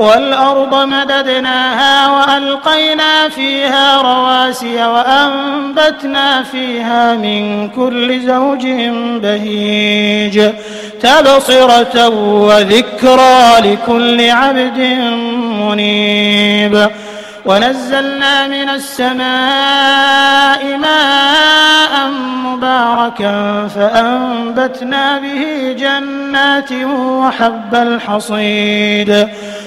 والأرض مددناها وألقينا فيها رواسي وأنبتنا فيها من كل زوج بهيج تبصرة وذكرى لكل عبد منيب. ونزلنا من السماء ماء مباركا فأنبتنا به جنات وحب الحصيد.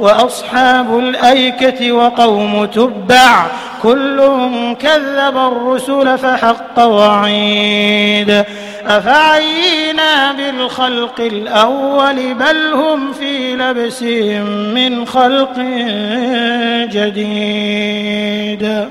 وأصحاب الأيكة وقوم تبع كل كذب الرسل فحق وعيد أفعينا بالخلق الأول بل هم في لبس من خلق جديد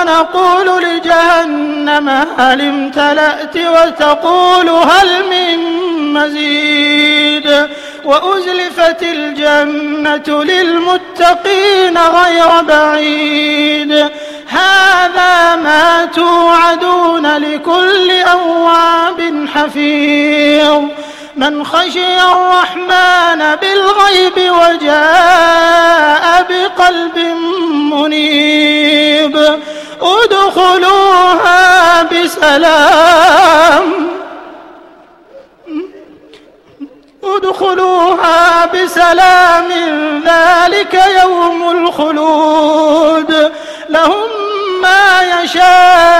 يوم نقول لجهنم هل امتلأت وتقول هل من مزيد وأزلفت الجنة للمتقين غير بعيد هذا ما توعدون لكل أواب حفيظ من خشي الرحمن بالغيب وجاء بقلب منيب ادخلوها بسلام. ادخلوها بسلام ذلك يوم الخلود. لهم ما يشاءون